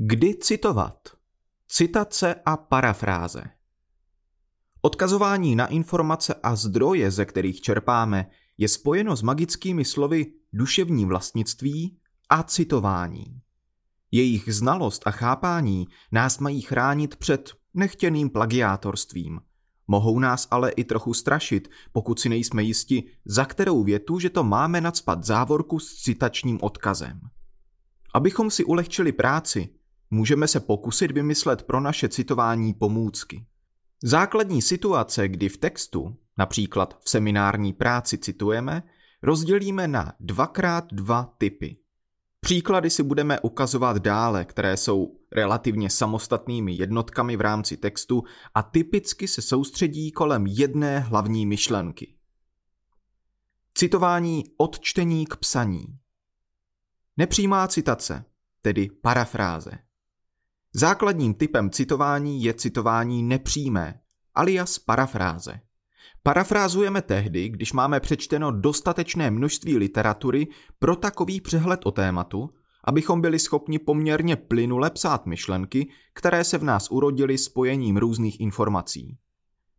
Kdy citovat? Citace a parafráze. Odkazování na informace a zdroje, ze kterých čerpáme, je spojeno s magickými slovy duševní vlastnictví a citování. Jejich znalost a chápání nás mají chránit před nechtěným plagiátorstvím. Mohou nás ale i trochu strašit, pokud si nejsme jisti, za kterou větu, že to máme nadspat závorku s citačním odkazem. Abychom si ulehčili práci, můžeme se pokusit vymyslet pro naše citování pomůcky. Základní situace, kdy v textu, například v seminární práci citujeme, rozdělíme na dvakrát dva typy. Příklady si budeme ukazovat dále, které jsou relativně samostatnými jednotkami v rámci textu a typicky se soustředí kolem jedné hlavní myšlenky. Citování od čtení k psaní. Nepřímá citace, tedy parafráze. Základním typem citování je citování nepřímé, alias parafráze. Parafrázujeme tehdy, když máme přečteno dostatečné množství literatury pro takový přehled o tématu, abychom byli schopni poměrně plynule psát myšlenky, které se v nás urodily spojením různých informací.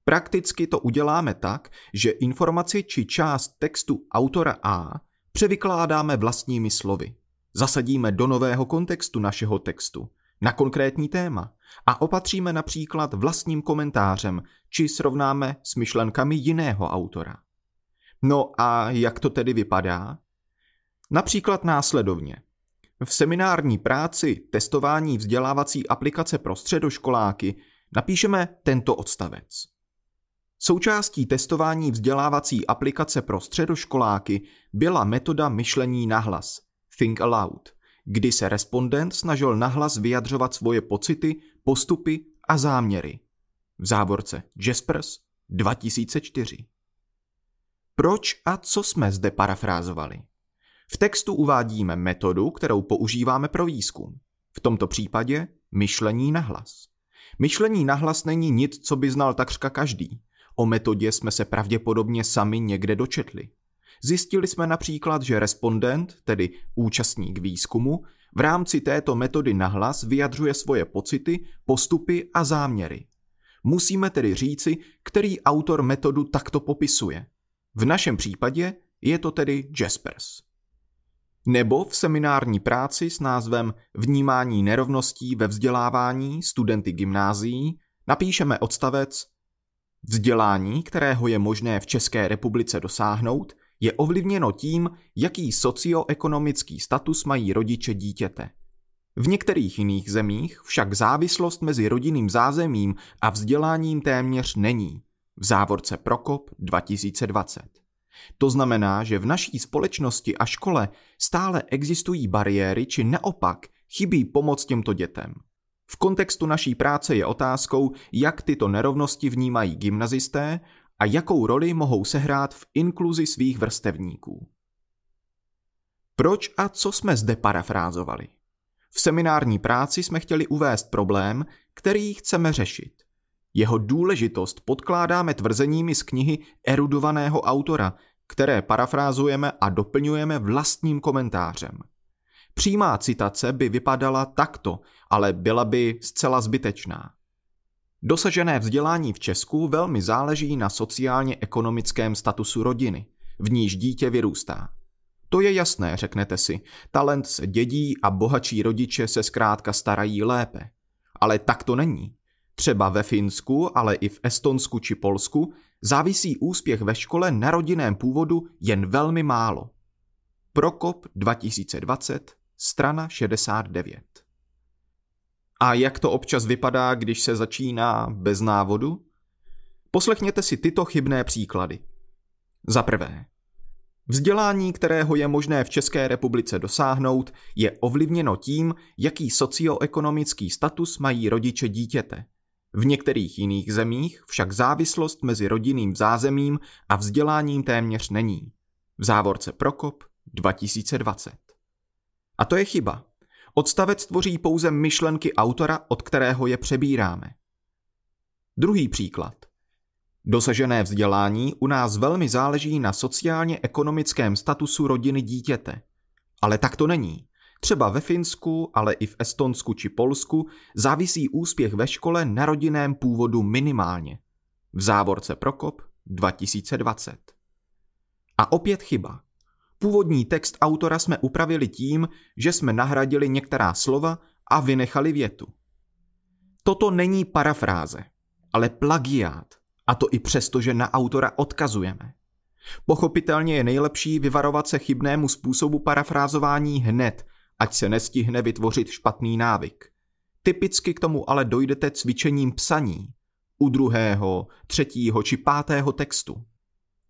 Prakticky to uděláme tak, že informaci či část textu autora A převykládáme vlastními slovy. Zasadíme do nového kontextu našeho textu, na konkrétní téma a opatříme například vlastním komentářem či srovnáme s myšlenkami jiného autora. No a jak to tedy vypadá? Například následovně. V seminární práci testování vzdělávací aplikace pro středoškoláky napíšeme tento odstavec. Součástí testování vzdělávací aplikace pro středoškoláky byla metoda myšlení nahlas, Think Aloud, kdy se respondent snažil nahlas vyjadřovat svoje pocity, postupy a záměry. V závorce Jaspers 2004. Proč a co jsme zde parafrázovali? V textu uvádíme metodu, kterou používáme pro výzkum. V tomto případě myšlení nahlas. Myšlení nahlas není nic, co by znal takřka každý. O metodě jsme se pravděpodobně sami někde dočetli. Zjistili jsme například, že respondent, tedy účastník výzkumu, v rámci této metody nahlas vyjadřuje svoje pocity, postupy a záměry. Musíme tedy říci, který autor metodu takto popisuje. V našem případě je to tedy Jaspers. Nebo v seminární práci s názvem Vnímání nerovností ve vzdělávání studenty gymnázií napíšeme odstavec Vzdělání, kterého je možné v České republice dosáhnout, je ovlivněno tím, jaký socioekonomický status mají rodiče dítěte. V některých jiných zemích však závislost mezi rodinným zázemím a vzděláním téměř není. V závorce Prokop 2020. To znamená, že v naší společnosti a škole stále existují bariéry či naopak chybí pomoc těmto dětem. V kontextu naší práce je otázkou, jak tyto nerovnosti vnímají gymnazisté a jakou roli mohou sehrát v inkluzi svých vrstevníků. Proč a co jsme zde parafrázovali? V seminární práci jsme chtěli uvést problém, který chceme řešit. Jeho důležitost podkládáme tvrzeními z knihy erudovaného autora, které parafrázujeme a doplňujeme vlastním komentářem. Přímá citace by vypadala takto, ale byla by zcela zbytečná. Dosažené vzdělání v Česku velmi záleží na sociálně-ekonomickém statusu rodiny, v níž dítě vyrůstá. To je jasné, řeknete si. Talent se dědí a bohatší rodiče se zkrátka starají lépe. Ale tak to není. Třeba ve Finsku, ale i v Estonsku či Polsku závisí úspěch ve škole na rodinném původu jen velmi málo. Prokop 2020, strana 69. A jak to občas vypadá, když se začíná bez návodu? Poslechněte si tyto chybné příklady. Za prvé, Vzdělání, kterého je možné v České republice dosáhnout, je ovlivněno tím, jaký socioekonomický status mají rodiče dítěte. V některých jiných zemích však závislost mezi rodinným zázemím a vzděláním téměř není. V závorce Prokop 2020. A to je chyba. Odstavec tvoří pouze myšlenky autora, od kterého je přebíráme. Druhý příklad. Dosažené vzdělání u nás velmi záleží na sociálně-ekonomickém statusu rodiny dítěte. Ale tak to není. Třeba ve Finsku, ale i v Estonsku či Polsku závisí úspěch ve škole na rodinném původu minimálně. V závorce Prokop 2020. A opět chyba. Původní text autora jsme upravili tím, že jsme nahradili některá slova a vynechali větu. Toto není parafráze, ale plagiát, a to i přesto, že na autora odkazujeme. Pochopitelně je nejlepší vyvarovat se chybnému způsobu parafrázování hned, ať se nestihne vytvořit špatný návyk. Typicky k tomu ale dojdete cvičením psaní, u druhého, třetího či pátého textu.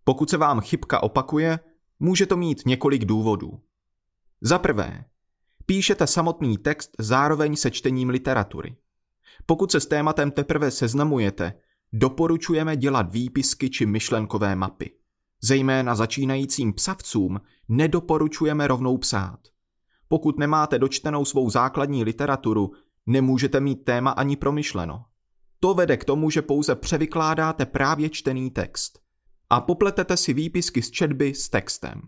Pokud se vám chybka opakuje, může to mít několik důvodů. Za prvé, píšete samotný text zároveň se čtením literatury. Pokud se s tématem teprve seznamujete, doporučujeme dělat výpisky či myšlenkové mapy. Zejména začínajícím psavcům nedoporučujeme rovnou psát. Pokud nemáte dočtenou svou základní literaturu, nemůžete mít téma ani promyšleno. To vede k tomu, že pouze převykládáte právě čtený text a popletete si výpisky z četby s textem.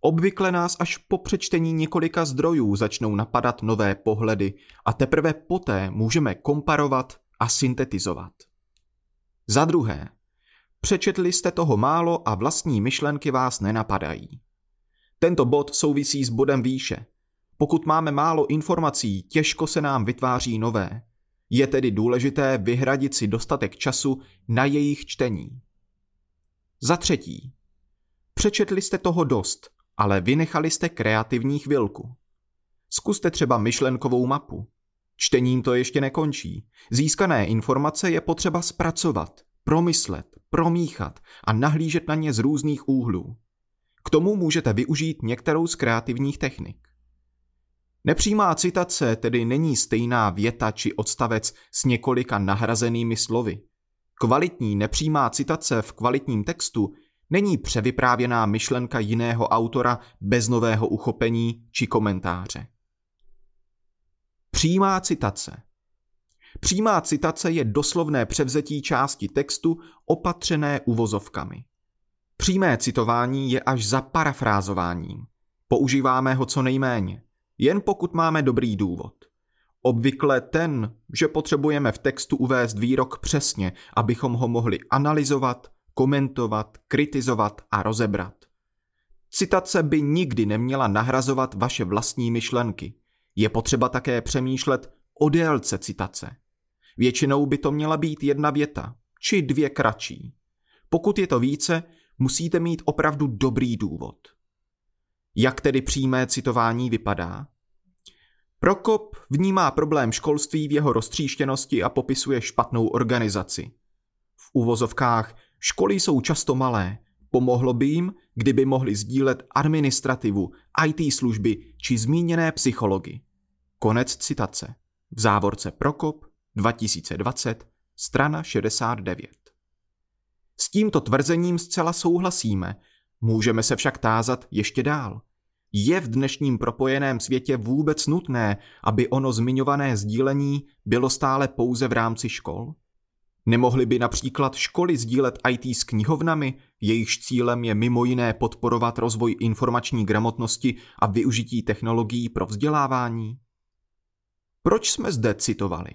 Obvykle nás až po přečtení několika zdrojů začnou napadat nové pohledy a teprve poté můžeme komparovat a syntetizovat. Za druhé, přečetli jste toho málo a vlastní myšlenky vás nenapadají. Tento bod souvisí s bodem výše. Pokud máme málo informací, těžko se nám vytváří nové. Je tedy důležité vyhradit si dostatek času na jejich čtení. Za třetí. Přečetli jste toho dost, ale vynechali jste kreativní chvilku. Zkuste třeba myšlenkovou mapu. Čtením to ještě nekončí. Získané informace je potřeba zpracovat, promyslet, promíchat a nahlížet na ně z různých úhlů. K tomu můžete využít některou z kreativních technik. Nepřímá citace tedy není stejná věta či odstavec s několika nahrazenými slovy. Kvalitní nepřímá citace v kvalitním textu není převyprávěná myšlenka jiného autora bez nového uchopení či komentáře. Přímá citace Přímá citace je doslovné převzetí části textu opatřené uvozovkami. Přímé citování je až za parafrázováním. Používáme ho co nejméně, jen pokud máme dobrý důvod. Obvykle ten, že potřebujeme v textu uvést výrok přesně, abychom ho mohli analyzovat, komentovat, kritizovat a rozebrat. Citace by nikdy neměla nahrazovat vaše vlastní myšlenky. Je potřeba také přemýšlet o délce citace. Většinou by to měla být jedna věta, či dvě kratší. Pokud je to více, musíte mít opravdu dobrý důvod. Jak tedy přímé citování vypadá? Prokop vnímá problém školství v jeho roztříštěnosti a popisuje špatnou organizaci. V uvozovkách školy jsou často malé. Pomohlo by jim, kdyby mohli sdílet administrativu, IT služby či zmíněné psychologi. Konec citace. V závorce Prokop 2020, strana 69. S tímto tvrzením zcela souhlasíme, můžeme se však tázat ještě dál. Je v dnešním propojeném světě vůbec nutné, aby ono zmiňované sdílení bylo stále pouze v rámci škol? Nemohly by například školy sdílet IT s knihovnami, jejichž cílem je mimo jiné podporovat rozvoj informační gramotnosti a využití technologií pro vzdělávání? Proč jsme zde citovali?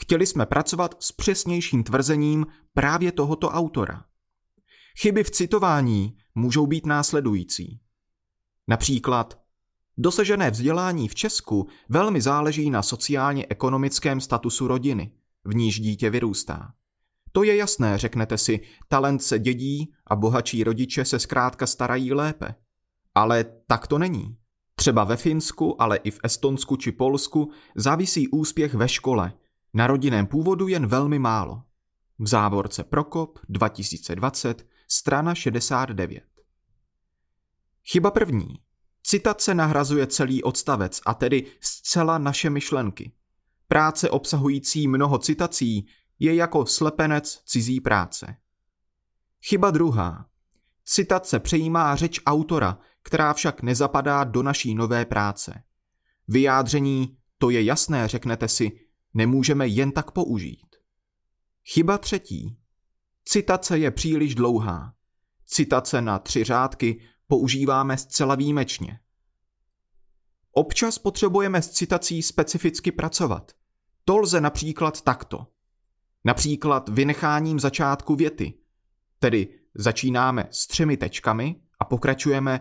Chtěli jsme pracovat s přesnějším tvrzením právě tohoto autora. Chyby v citování můžou být následující. Například dosažené vzdělání v Česku velmi záleží na sociálně-ekonomickém statusu rodiny, v níž dítě vyrůstá. To je jasné, řeknete si, talent se dědí a bohatší rodiče se zkrátka starají lépe. Ale tak to není. Třeba ve Finsku, ale i v Estonsku či Polsku závisí úspěch ve škole. Na rodinném původu jen velmi málo. V závorce Prokop 2020, strana 69. Chyba první. Citace nahrazuje celý odstavec a tedy zcela naše myšlenky. Práce obsahující mnoho citací je jako slepenec cizí práce. Chyba druhá. Citace přejímá řeč autora, která však nezapadá do naší nové práce. Vyjádření to je jasné, řeknete si, nemůžeme jen tak použít. Chyba třetí. Citace je příliš dlouhá. Citace na tři řádky používáme zcela výjimečně. Občas potřebujeme s citací specificky pracovat. To lze například takto. Například vynecháním začátku věty. Tedy začínáme s třemi tečkami a pokračujeme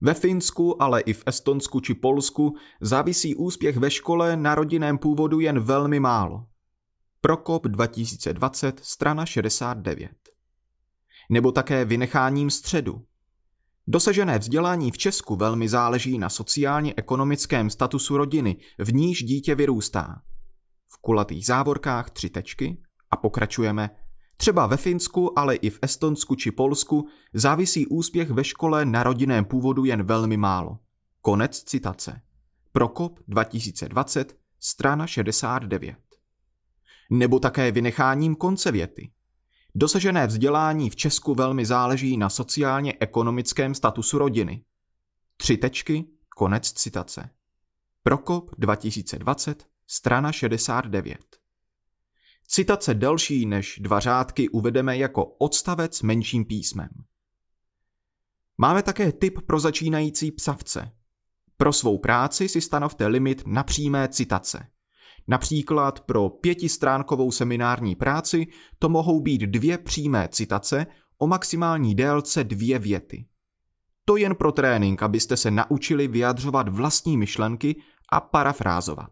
ve Finsku, ale i v Estonsku či Polsku závisí úspěch ve škole na rodinném původu jen velmi málo. Prokop 2020, strana 69. Nebo také vynecháním středu. Dosažené vzdělání v Česku velmi záleží na sociálně-ekonomickém statusu rodiny, v níž dítě vyrůstá. V kulatých závorkách tři tečky a pokračujeme. Třeba ve Finsku, ale i v Estonsku či Polsku závisí úspěch ve škole na rodinném původu jen velmi málo. Konec citace. Prokop 2020, strana 69. Nebo také vynecháním konce věty. Dosažené vzdělání v Česku velmi záleží na sociálně-ekonomickém statusu rodiny. Tři tečky, konec citace. Prokop 2020, strana 69. Citace delší než dva řádky uvedeme jako odstavec menším písmem. Máme také typ pro začínající psavce. Pro svou práci si stanovte limit na přímé citace. Například pro pětistránkovou seminární práci to mohou být dvě přímé citace o maximální délce dvě věty. To jen pro trénink, abyste se naučili vyjadřovat vlastní myšlenky a parafrázovat.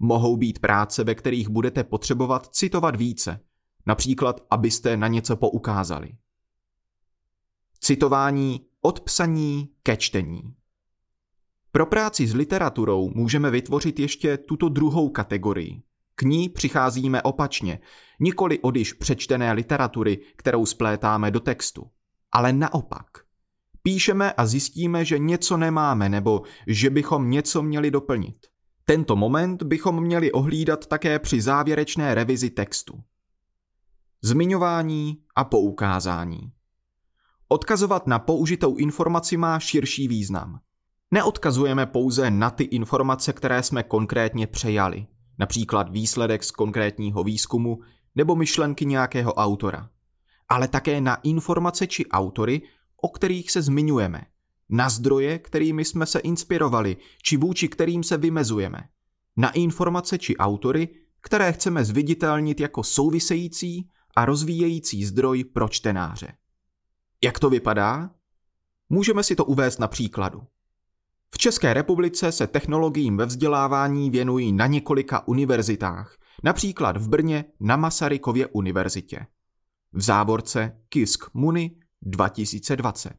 Mohou být práce, ve kterých budete potřebovat citovat více, například abyste na něco poukázali. Citování od psaní ke čtení. Pro práci s literaturou můžeme vytvořit ještě tuto druhou kategorii. K ní přicházíme opačně, nikoli od již přečtené literatury, kterou splétáme do textu, ale naopak. Píšeme a zjistíme, že něco nemáme nebo že bychom něco měli doplnit. Tento moment bychom měli ohlídat také při závěrečné revizi textu. Zmiňování a poukázání. Odkazovat na použitou informaci má širší význam. Neodkazujeme pouze na ty informace, které jsme konkrétně přejali, například výsledek z konkrétního výzkumu nebo myšlenky nějakého autora, ale také na informace či autory, o kterých se zmiňujeme, na zdroje, kterými jsme se inspirovali, či vůči kterým se vymezujeme, na informace či autory, které chceme zviditelnit jako související a rozvíjející zdroj pro čtenáře. Jak to vypadá? Můžeme si to uvést na příkladu. V České republice se technologiím ve vzdělávání věnují na několika univerzitách, například v Brně na Masarykově univerzitě. V závorce Kisk Muni 2020.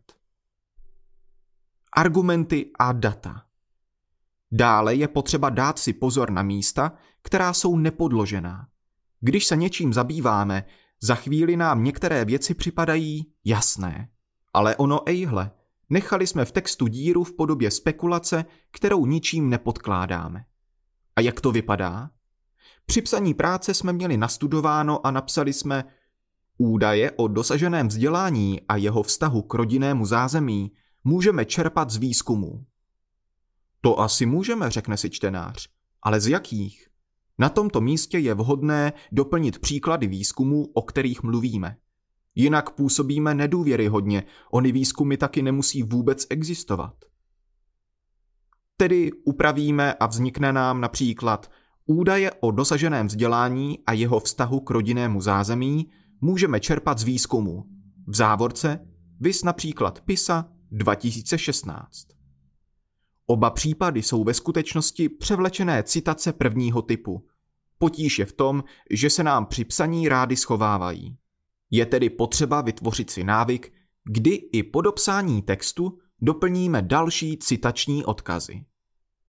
Argumenty a data. Dále je potřeba dát si pozor na místa, která jsou nepodložená. Když se něčím zabýváme, za chvíli nám některé věci připadají jasné. Ale ono ejhle – Nechali jsme v textu díru v podobě spekulace, kterou ničím nepodkládáme. A jak to vypadá? Při psaní práce jsme měli nastudováno a napsali jsme údaje o dosaženém vzdělání a jeho vztahu k rodinnému zázemí můžeme čerpat z výzkumů. To asi můžeme, řekne si čtenář, ale z jakých? Na tomto místě je vhodné doplnit příklady výzkumů, o kterých mluvíme. Jinak působíme nedůvěryhodně, ony výzkumy taky nemusí vůbec existovat. Tedy upravíme a vznikne nám například údaje o dosaženém vzdělání a jeho vztahu k rodinnému zázemí můžeme čerpat z výzkumu. V závorce vys například PISA 2016. Oba případy jsou ve skutečnosti převlečené citace prvního typu. Potíž je v tom, že se nám při psaní rády schovávají. Je tedy potřeba vytvořit si návyk, kdy i po dopsání textu doplníme další citační odkazy.